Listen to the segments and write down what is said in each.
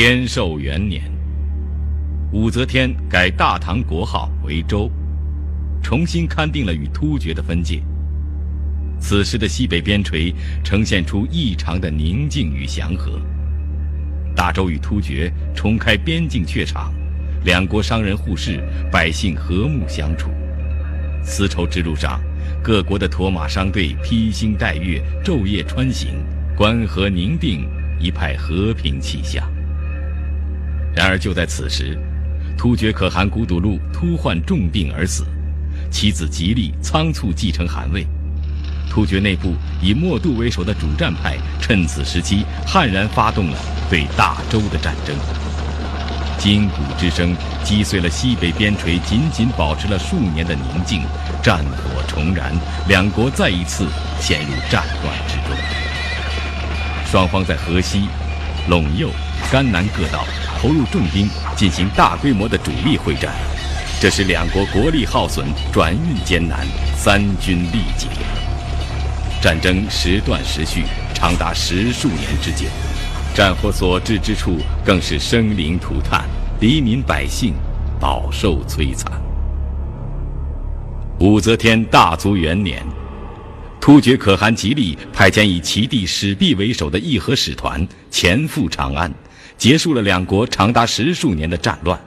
天寿元年，武则天改大唐国号为周，重新勘定了与突厥的分界。此时的西北边陲呈现出异常的宁静与祥和。大周与突厥重开边境榷场，两国商人互市，百姓和睦相处。丝绸之路上，各国的驼马商队披星戴月，昼夜穿行，关河宁定，一派和平气象。然而就在此时，突厥可汗古笃路突患重病而死，妻子吉利仓促继承汗位。突厥内部以莫度为首的主战派趁此时机悍然发动了对大周的战争。金鼓之声击碎了西北边陲仅仅保持了数年的宁静，战火重燃，两国再一次陷入战乱之中。双方在河西、陇右、甘南各道投入重兵进行大规模的主力会战，这使两国国力耗损，转运艰难，三军力竭。战争时断时续，长达十数年之久，战火所至之处，更是生灵涂炭，黎民百姓饱受摧残。武则天大足元年，突厥可汗吉利派遣以其弟史弼为首的议和使团前赴长安，结束了两国长达十数年的战乱。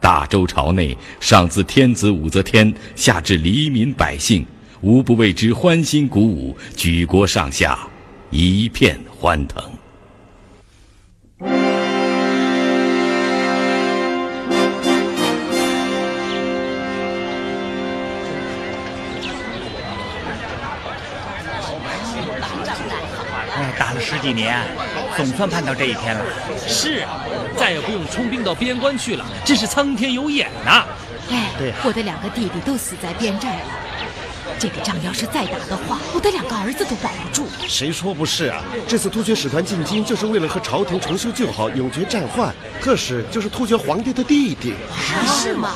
大周朝内，上自天子武则天，下至黎民百姓，无不为之欢欣鼓舞，举国上下一片欢腾。打了十几年，总算盼到这一天了。是啊，再也不用充兵到边关去了，真是苍天有眼呐！哎，对呀我的两个弟弟都死在边寨了。这个仗要是再打的话，我的两个儿子都保不住。谁说不是啊？这次突厥使团进京，就是为了和朝廷重修旧好，永绝战患。特使就是突厥皇帝的弟弟。是吗？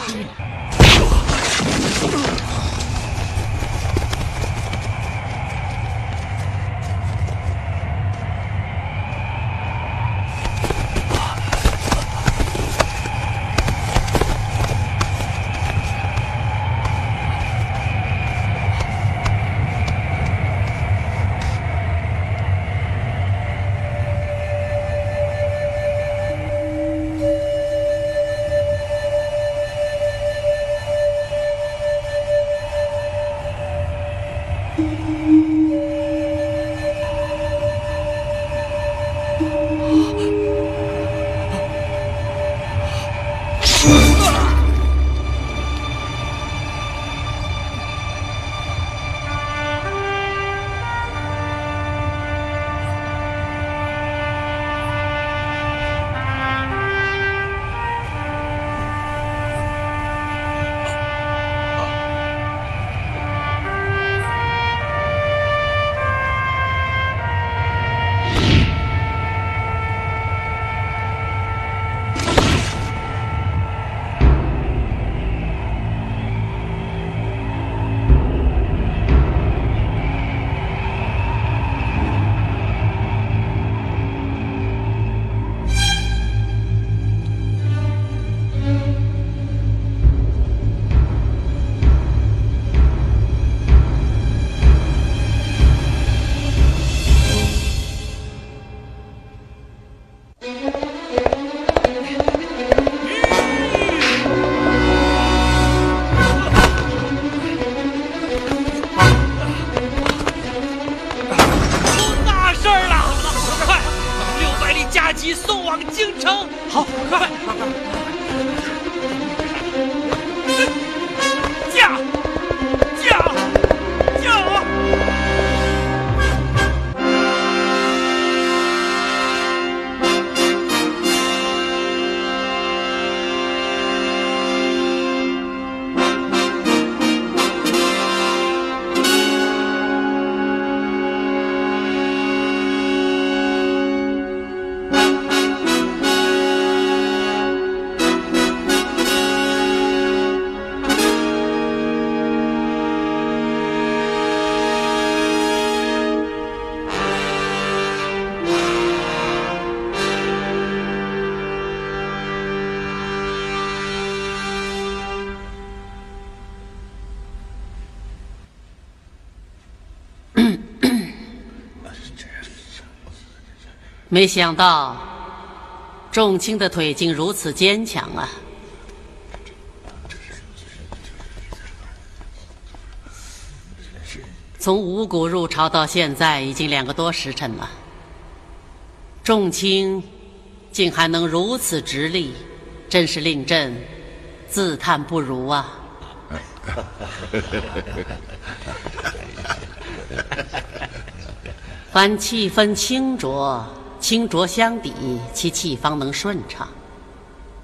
没想到仲卿的腿竟如此坚强啊！从五谷入朝到现在已经两个多时辰了，仲卿竟还能如此直立，真是令朕自叹不如啊！凡气氛清浊，清浊相抵，其气方能顺畅。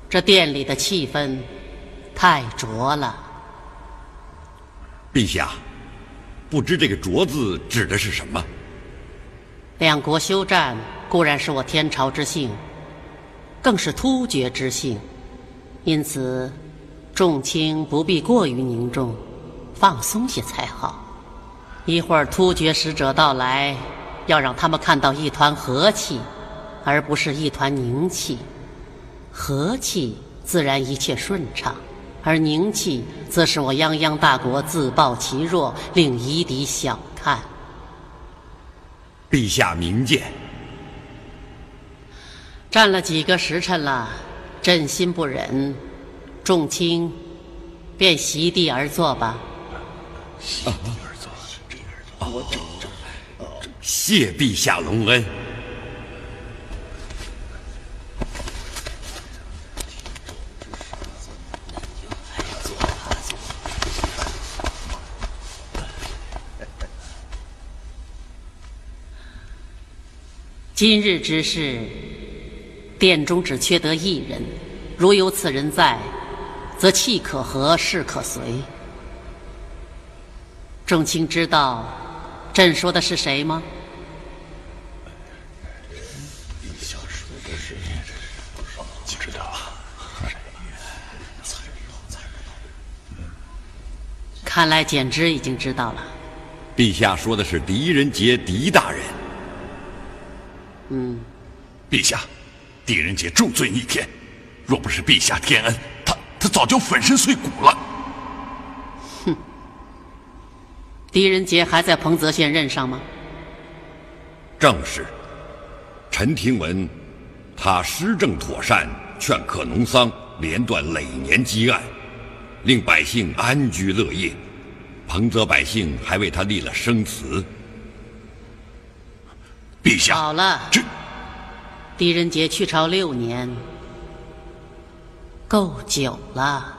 这殿里的气氛太浊了。陛下，不知这个“浊”字指的是什么？两国休战固然是我天朝之幸，更是突厥之幸，因此众卿不必过于凝重，放松些才好。一会儿突厥使者到来，要让他们看到一团和气，而不是一团凝气。和气自然一切顺畅，而凝气则是我泱泱大国自暴其弱，令夷狄小看。陛下明鉴。站了几个时辰了，朕心不忍，众卿便席地而坐吧。啊谢陛下隆恩。今日之事，殿中只缺得一人，如有此人在，则气可和，事可随。众卿知道朕说的是谁吗？看来简直已经知道了。陛下说的是狄仁杰狄大人。嗯，陛下，狄仁杰重罪逆天，若不是陛下天恩，他他早就粉身碎骨了。哼，狄仁杰还在彭泽县任上吗？正是。臣听闻，他施政妥善，劝克农桑，连断累年积案，令百姓安居乐业。彭泽百姓还为他立了生祠。陛下，好了，这狄仁杰去朝六年，够久了。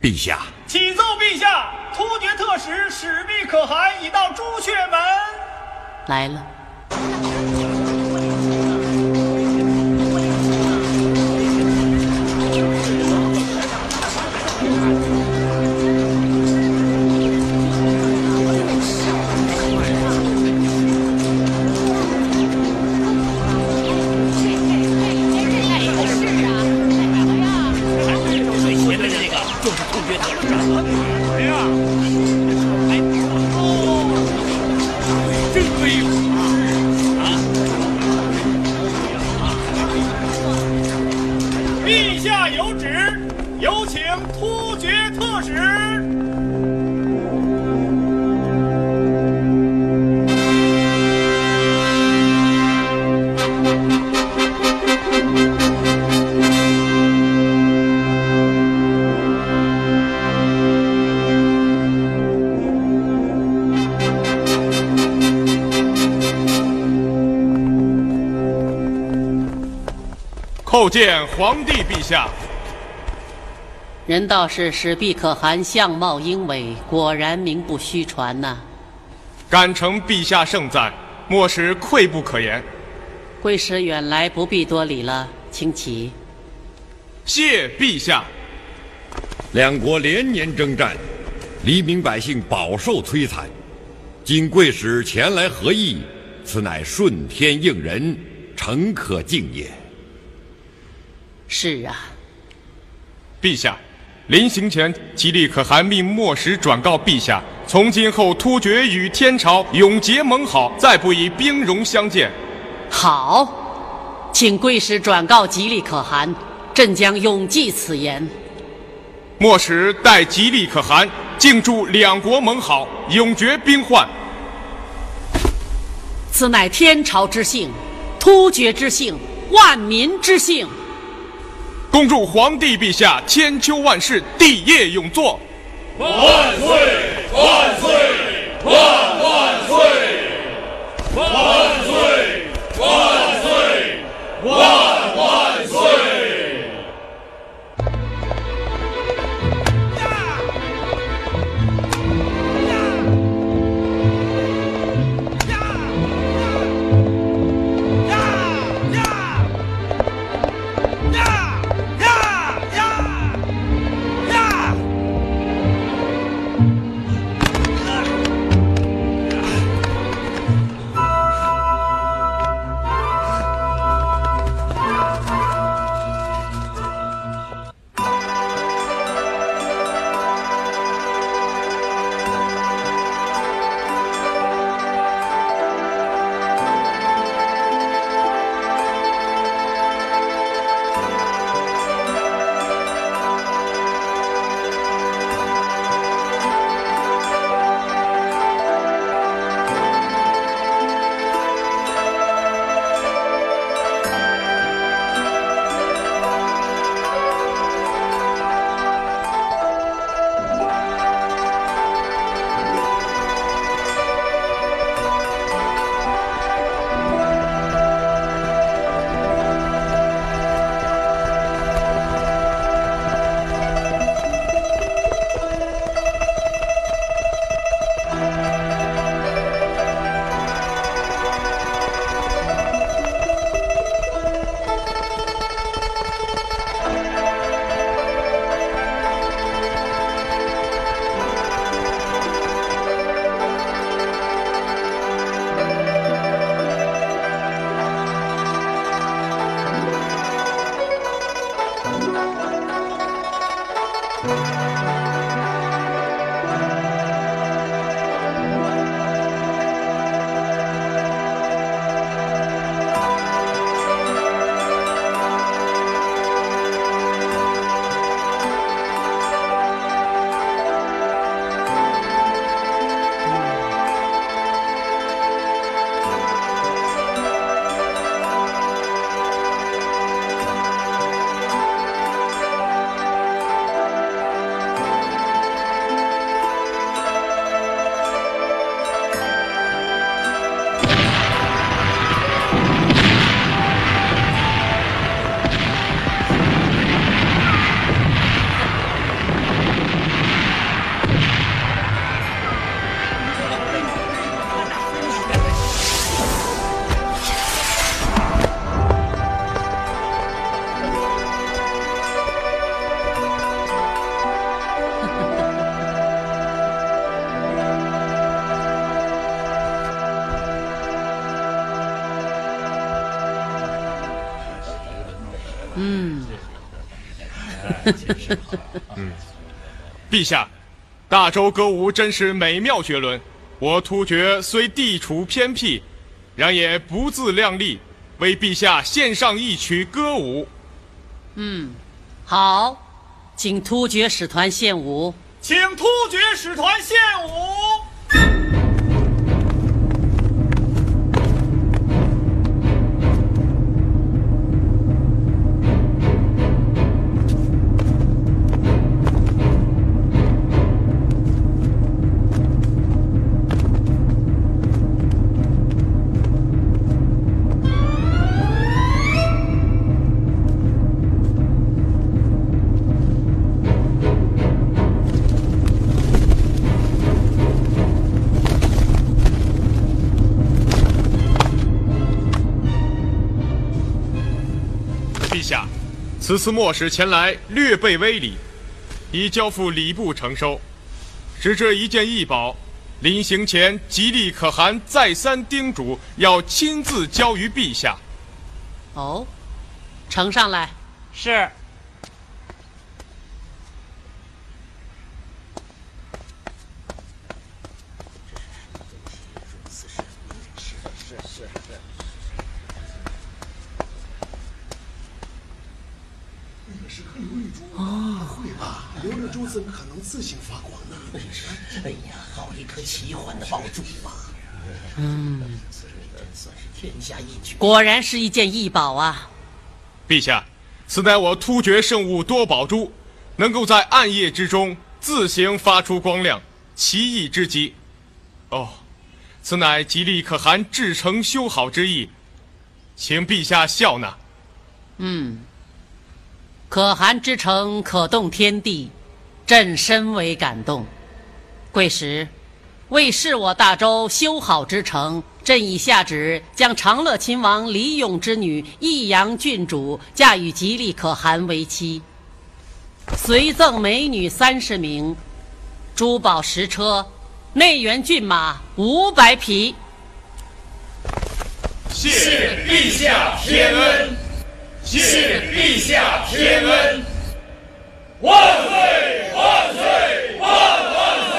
陛下，启奏陛下，突厥特使史密可汗已到朱雀门，来了。叩见皇帝陛下。人道是史毕可汗相貌英伟，果然名不虚传呐、敢承陛下盛赞，莫使愧不可言。贵使远来，不必多礼了，请起。谢陛下。两国连年征战，黎民百姓饱受摧残。今贵使前来合议，此乃顺天应人，诚可敬也。是啊，陛下，临行前，吉利可汗命莫使转告陛下，从今后突厥与天朝永结盟好，再不以兵戎相见。好，请贵使转告吉利可汗，朕将永记此言。莫使待吉利可汗，敬祝两国盟好，永绝兵患。此乃天朝之幸，突厥之幸，万民之幸。恭祝皇帝陛下千秋万世，帝业永坐。万岁！万岁！万万岁！万岁！万岁！万万岁！嗯，嗯陛下，大周歌舞真是美妙绝伦。我突厥虽地处偏僻，然也不自量力，为陛下献上一曲歌舞。嗯，好，请突厥使团献舞。请突厥使团献舞。此次末使前来略备微礼，已交付礼部承收。只这一件异宝，临行前极力可汗再三叮嘱，要亲自交于陛下。哦，呈上来。是是。怎么可能自行发光呢？哎呀，好一颗奇幻的宝珠啊！嗯，算是天下一绝。果然是一件异宝啊！陛下，此乃我突厥圣物多宝珠，能够在暗夜之中自行发出光亮，奇异之极。哦，此乃吉利可汗至诚修好之意，请陛下笑纳。嗯，可汗之诚可动天地。朕深为感动，贵使，为示我大周修好之诚，朕已下旨将长乐亲王李勇之女益阳郡主嫁与吉利可汗为妻，随赠美女三十名，珠宝十车，内园骏马五百匹。谢陛下天恩，谢陛下天恩。万岁！万岁！万万岁！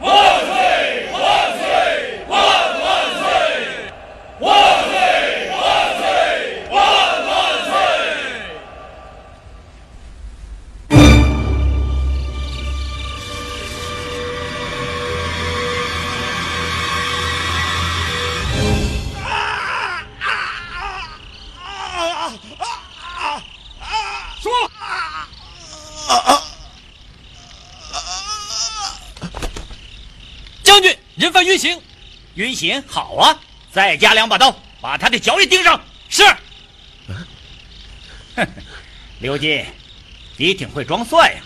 万岁！万岁！万万岁！万岁！万岁！万万晕刑好啊！再加两把刀，把他的脚也钉上。是。哼，刘金，你挺会装蒜呀！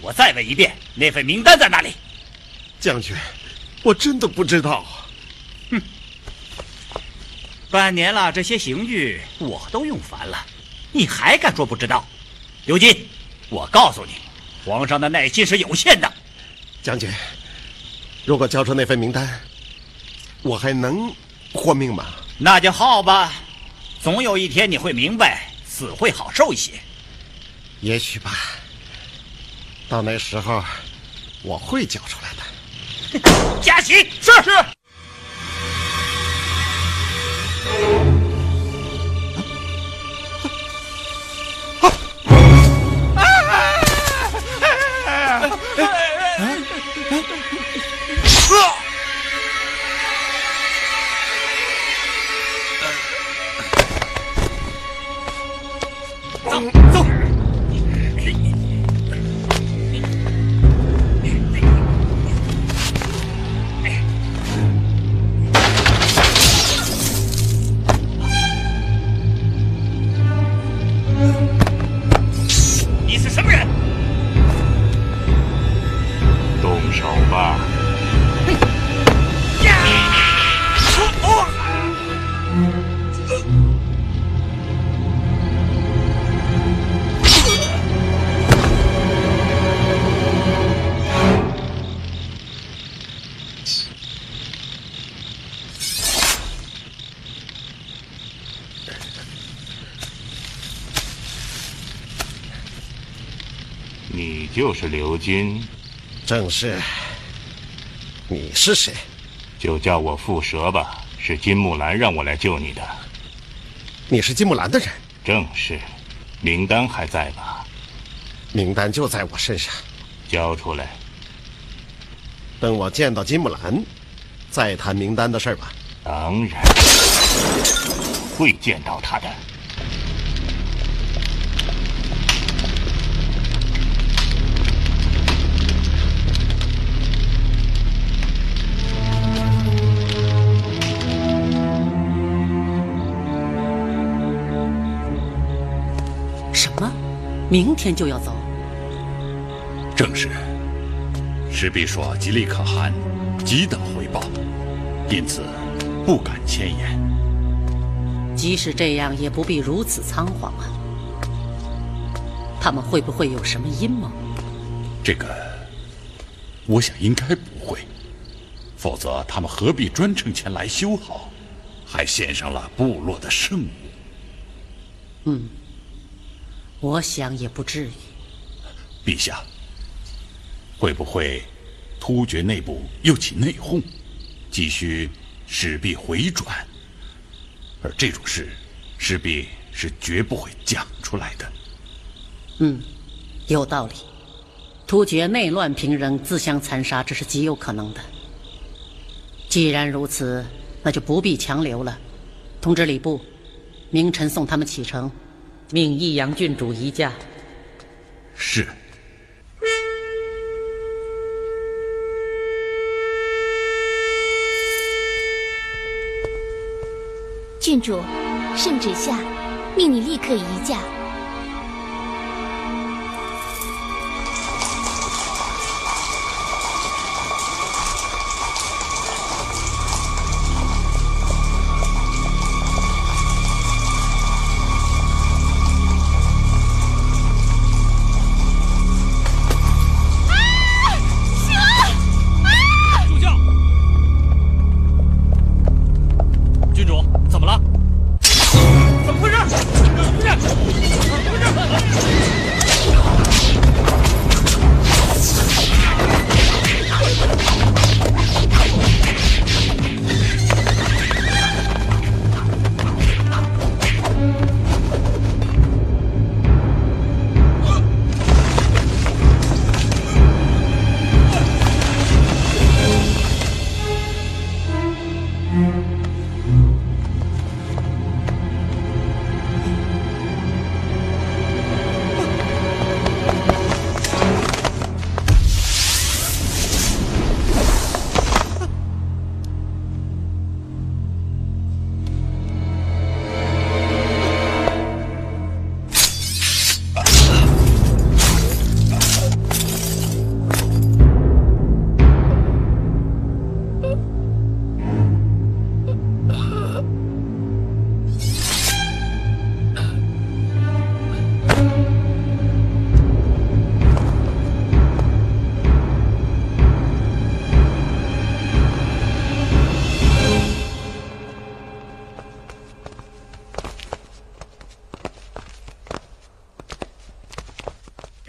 我再问一遍，那份名单在哪里？将军，我真的不知道。哼，半年了，这些刑具我都用烦了，你还敢说不知道？刘金，我告诉你，皇上的耐心是有限的。将军，如果交出那份名单，我还能活命吗？那就好吧，总有一天你会明白，死会好受一些。也许吧。到那时候，我会交出来的。加喜，是是。就是刘金，正是。你是谁？就叫我蝮蛇吧。是金木兰让我来救你的。你是金木兰的人？正是。名单还在吧？名单就在我身上。交出来。等我见到金木兰，再谈名单的事吧。当然会见到他的。明天就要走，正是。石壁说吉利可汗急等回报，因此不敢迁延。即使这样，也不必如此仓皇啊。他们会不会有什么阴谋？这个，我想应该不会。否则，他们何必专程前来修好，还献上了部落的圣物？嗯。我想也不至于。陛下，会不会突厥内部又起内讧，急需使必回转？而这种事，势必是绝不会讲出来的。嗯，有道理。突厥内乱平仍，自相残杀，这是极有可能的。既然如此，那就不必强留了。通知礼部，明晨送他们启程。命益阳郡主移驾。是。郡主，圣旨下，命你立刻移驾。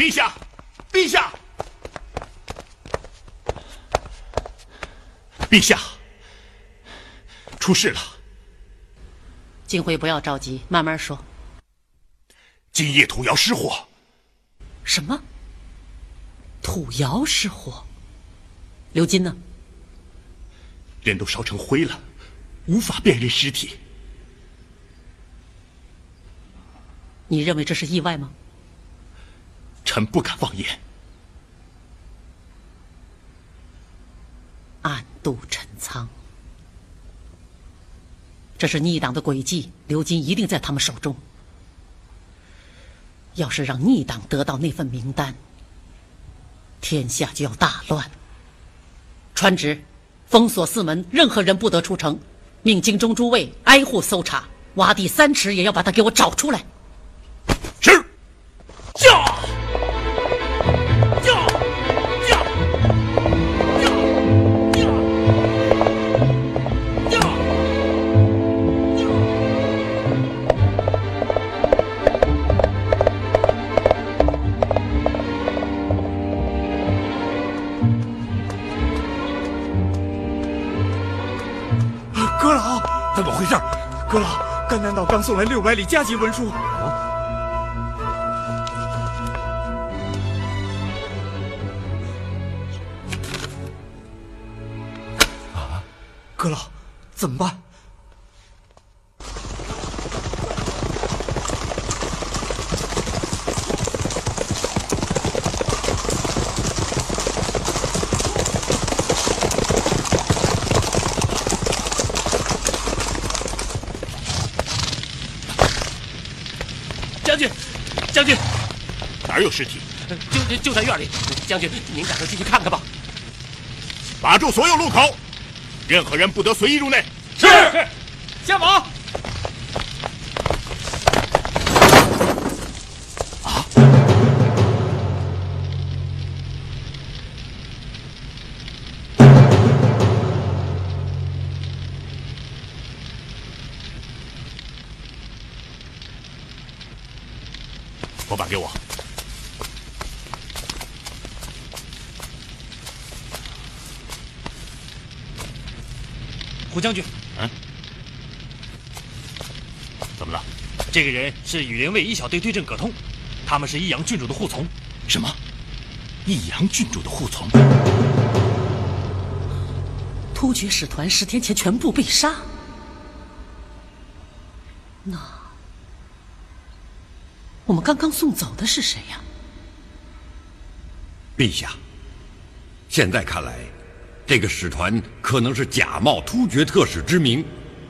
陛下，陛下，陛下出事了。金辉，不要着急，慢慢说。今夜土窑失火。什么？土窑失火？刘金呢？人都烧成灰了，无法辨认尸体。你认为这是意外吗？臣不敢妄言。暗度陈仓，这是逆党的诡计。刘金一定在他们手中。要是让逆党得到那份名单，天下就要大乱。传旨，封锁四门，任何人不得出城。命京中诸位挨户搜查，挖地三尺也要把他给我找出来。是。驾。怎么回事？阁老，甘南岛刚送来六百里加急文书。啊！阁老，怎么办？将军，将军，哪儿有尸体？就在院里。将军，您赶快进去看看吧。把住所有路口，任何人不得随意入内。将军，嗯，怎么了？这个人是羽林卫一小队队长葛通，他们是益阳郡主的护从。什么？益阳郡主的护从？突厥使团十天前全部被杀，那我们刚刚送走的是谁呀？陛下，现在看来，这个使团可能是假冒突厥特使之名，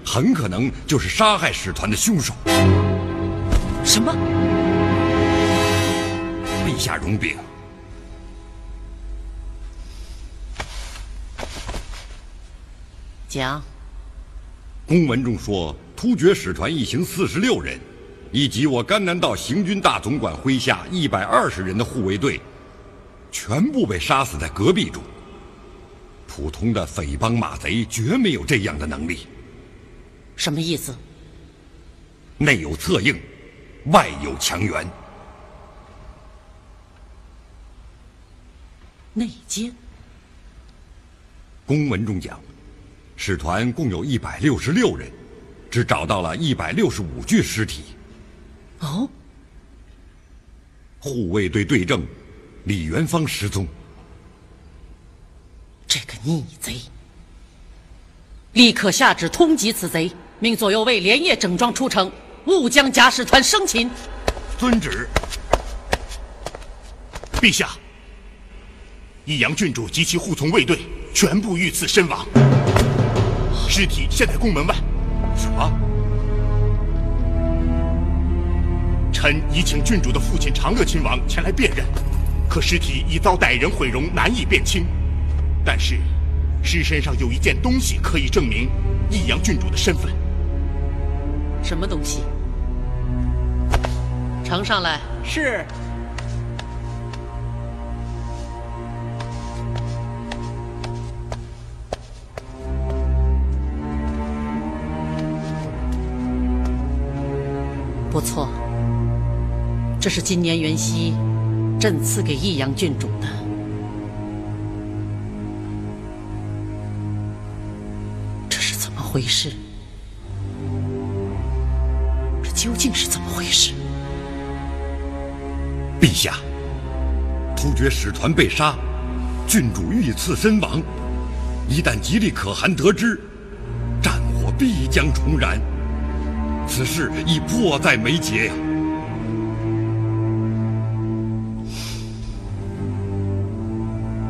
很可能就是杀害使团的凶手。什么？陛下容禀。讲。公文中说，突厥使团一行四十六人，以及我甘南道行军大总管麾下一百二十人的护卫队，全部被杀死在戈壁中。普通的匪帮马贼绝没有这样的能力。什么意思？内有策应，外有强援。内奸。公文中讲。使团共有一百六十六人，只找到了一百六十五具尸体。哦，护卫队队正李元芳失踪。这个逆贼，立刻下旨通缉此贼，命左右卫连夜整装出城，勿将假使团生擒。遵旨。陛下，益阳郡主及其护从卫队全部遇刺身亡。尸体现在宫门外。什么？臣已请郡主的父亲长乐亲王前来辨认，可尸体已遭歹人毁容，难以辨清。但是，尸身上有一件东西可以证明益阳郡主的身份。什么东西？呈上来。是。不错，这是今年元夕朕赐给益阳郡主的。回事？这究竟是怎么回事？陛下，突厥使团被杀，郡主遇刺身亡。一旦吉利可汗得知，战火必将重燃。此事已迫在眉睫呀！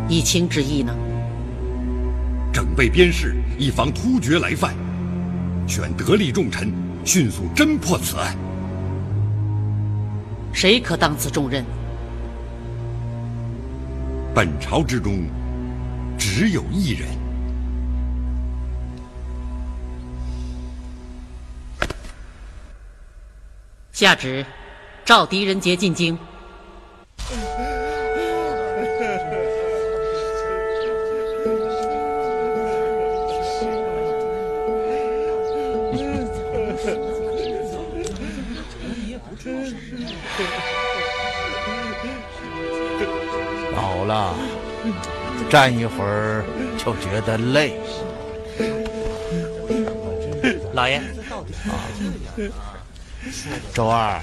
以清之意呢？整备边事，以防突厥来犯。选得力重臣，迅速侦破此案。谁可当此重任？本朝之中，只有一人。下旨，召狄仁杰进京。站一会儿就觉得累。老爷。周二，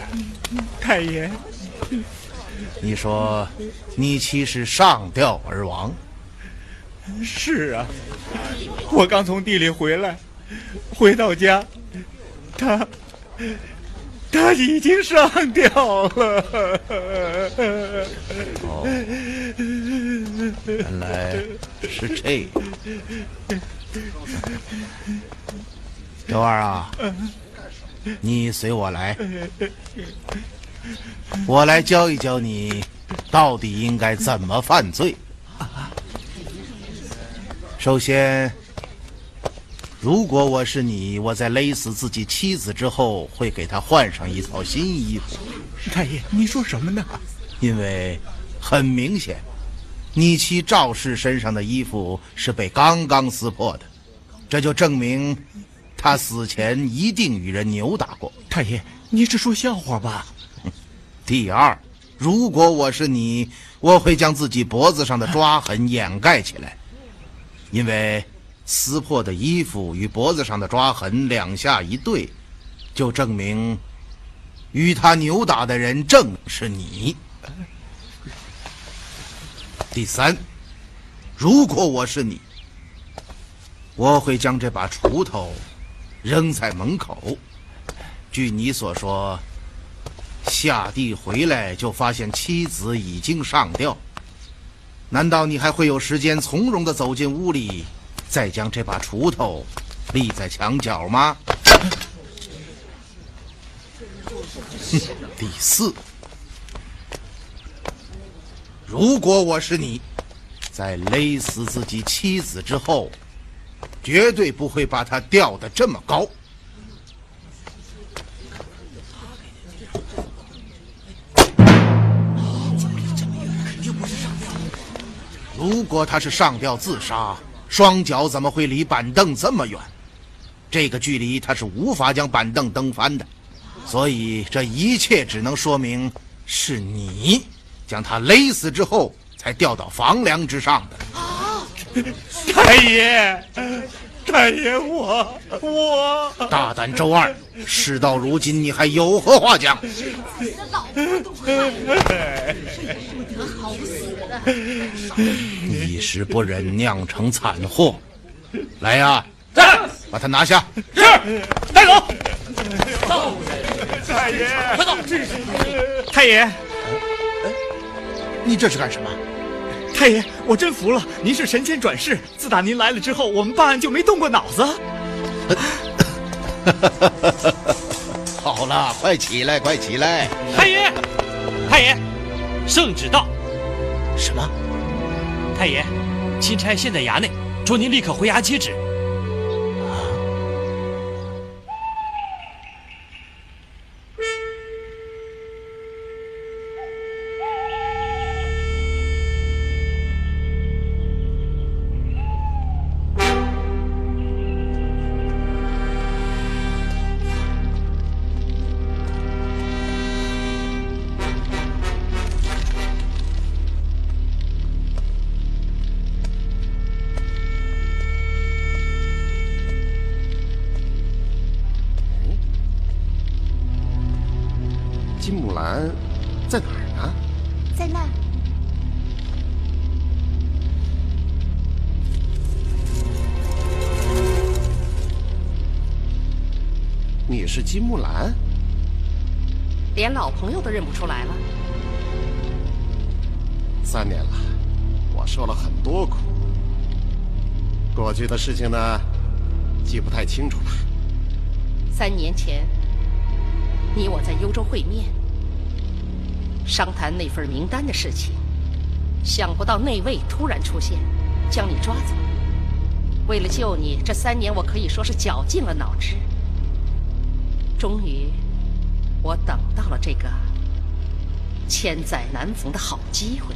太爷，你说你妻是上吊而亡？是啊，我刚从地里回来，回到家，他他已经上吊了。原来是这样。周二啊，你随我来，我来教一教你，到底应该怎么犯罪。首先，如果我是你，我在勒死自己妻子之后，会给她换上一套新衣服。太爷，你说什么呢？因为很明显，你妻赵氏身上的衣服是被刚刚撕破的，这就证明她死前一定与人扭打过。太爷，你是说笑话吧？第二，如果我是你，我会将自己脖子上的抓痕掩盖起来。因为撕破的衣服与脖子上的抓痕两下一对，就证明与他扭打的人正是你。第三，如果我是你，我会将这把锄头扔在门口。据你所说，下地回来就发现妻子已经上吊。难道你还会有时间从容的走进屋里，再将这把锄头立在墙角吗？第四，如果我是你，在勒死自己妻子之后，绝对不会把她吊得这么高。如果他是上吊自杀，双脚怎么会离板凳这么远？这个距离他是无法将板凳蹬翻的，所以这一切只能说明是你将他勒死之后才吊到房梁之上的。啊太爷，太爷，我我大胆周二，事到如今你还有何话讲？老婆都害了，不得好死一时不忍，酿成惨祸。来呀，把他拿下。是，带走走。太爷，快走！太爷，你这是干什么？太爷，我真服了，您是神仙转世。自打您来了之后，我们办案就没动过脑子。好了，快起来，快起来！太爷，太爷，圣旨到。什么？太爷，钦差现在衙内，着您立刻回衙接旨。金木兰在哪儿呢？在那儿。你是金木兰？连老朋友都认不出来了。三年了，我受了很多苦。过去的事情呢，记不太清楚了。三年前，你我在幽州会面，商谈那份名单的事情。想不到内卫突然出现，将你抓走。为了救你，这三年我可以说是绞尽了脑汁。终于，我等到了这个千载难逢的好机会。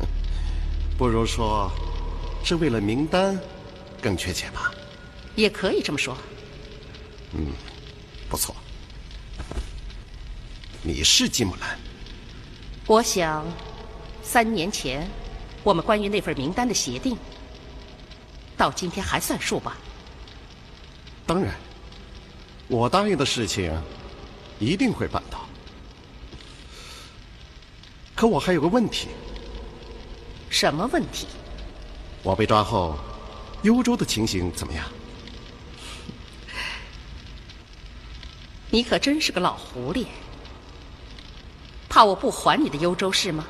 不如说，是为了名单，更确切吧？也可以这么说。嗯，不错。你是金木兰？我想，三年前我们关于那份名单的协定，到今天还算数吧？当然。我答应的事情一定会办到。可我还有个问题，什么问题？我被抓后，幽州的情形怎么样？你可真是个老狐狸，怕我不还你的幽州是吗？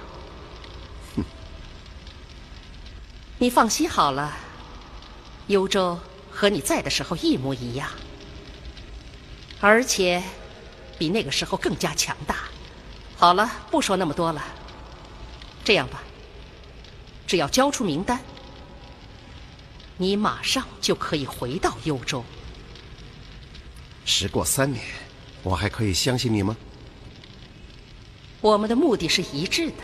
哼你放心好了，幽州和你在的时候一模一样，而且比那个时候更加强大。好了，不说那么多了。这样吧，只要交出名单，你马上就可以回到幽州。时过三年，我还可以相信你吗？我们的目的是一致的，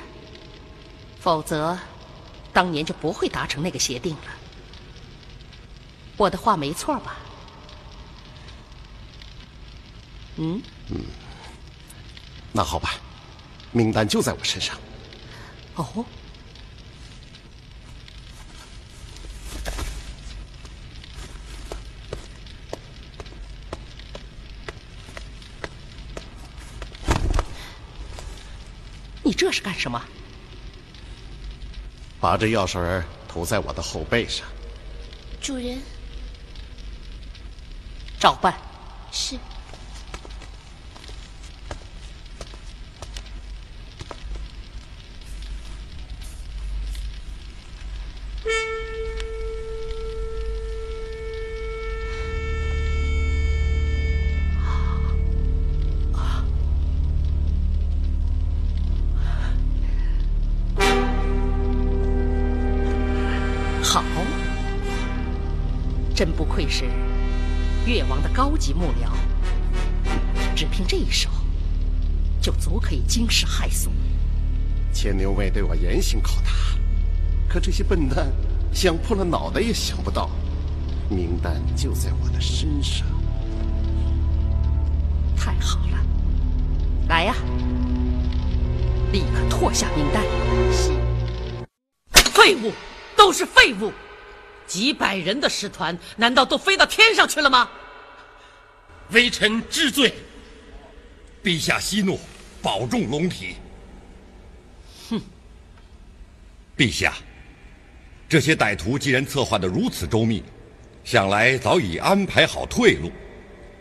否则当年就不会达成那个协定了。我的话没错吧？嗯？嗯。那好吧，名单就在我身上。哦，这是干什么？把这药水涂在我的后背上。主人，照办。是。惊世骇俗。千牛卫对我严刑拷打，可这些笨蛋想破了脑袋也想不到，名单就在我的身上。太好了，来呀，立刻脱下名单。是。废物，都是废物。几百人的使团，难道都飞到天上去了吗？微臣知罪。陛下息怒，保重龙体。哼！陛下，这些歹徒既然策划的如此周密，想来早已安排好退路。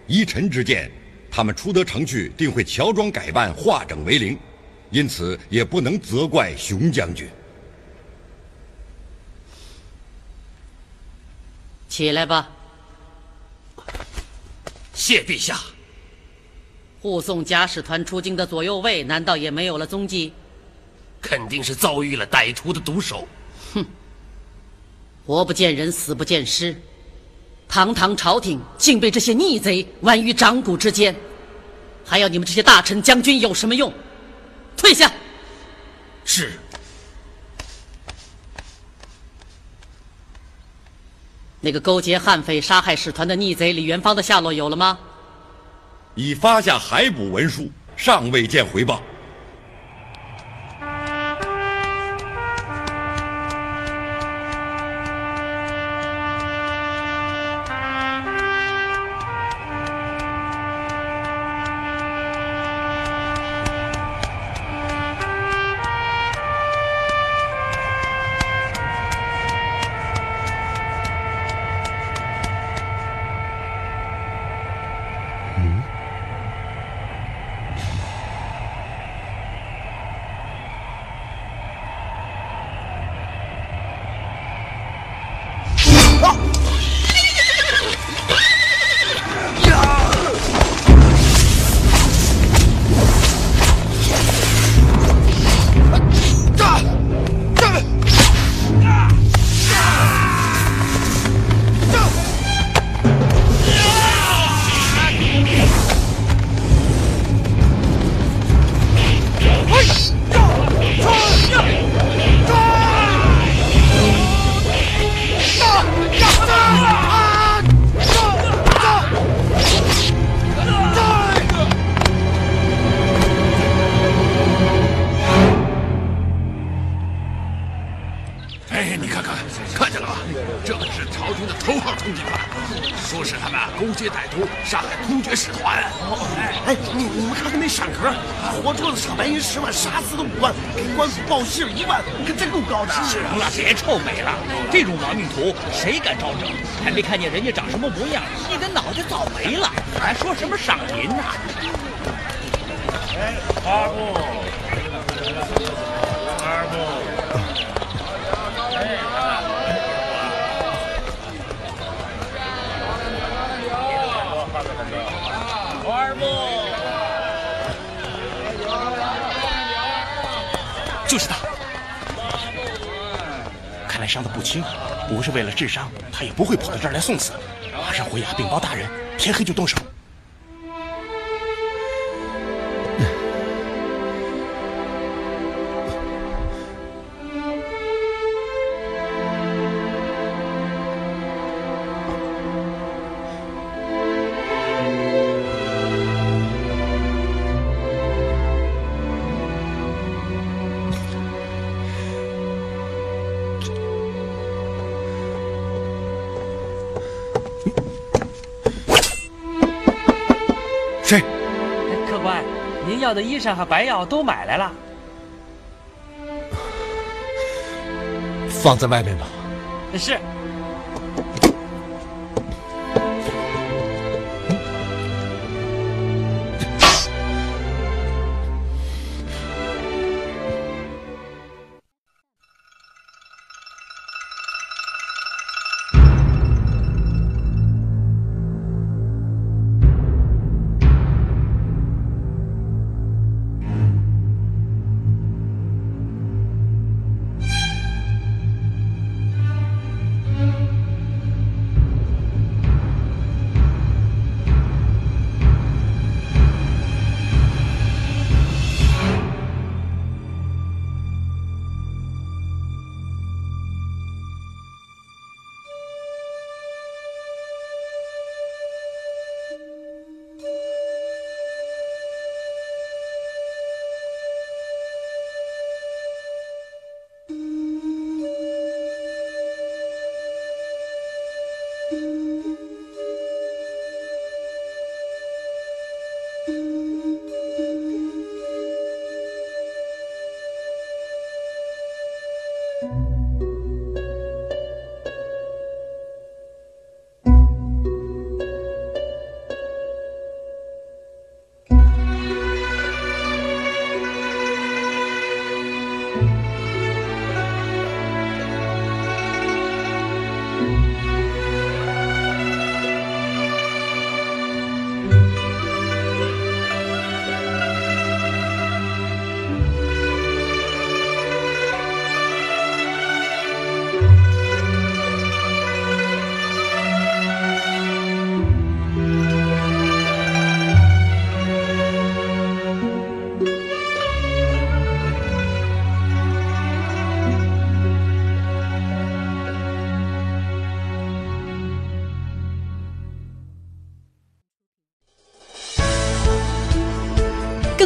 依臣之见，他们出得城去，定会乔装改扮，化整为零，因此也不能责怪熊将军。起来吧，谢陛下。护送假使团出京的左右卫，难道也没有了踪迹？肯定是遭遇了歹徒的毒手。哼！活不见人，死不见尸，堂堂朝廷竟被这些逆贼玩于掌骨之间，还要你们这些大臣将军有什么用？退下！是。那个勾结悍匪杀害使团的逆贼李元芳的下落有了吗？已发下海捕文书，尚未见回报。报信一万，可真够高的。行了，别臭美了，这种亡命徒谁敢招惹？还没看见人家长什么模样，你的脑袋早没了，还说什么赏银呢？二部，二伤的不轻，不是为了治伤，他也不会跑到这儿来送死。马上回衙禀报大人，天黑就动手。要的衣裳和白药都买来了。放在外面吧。是。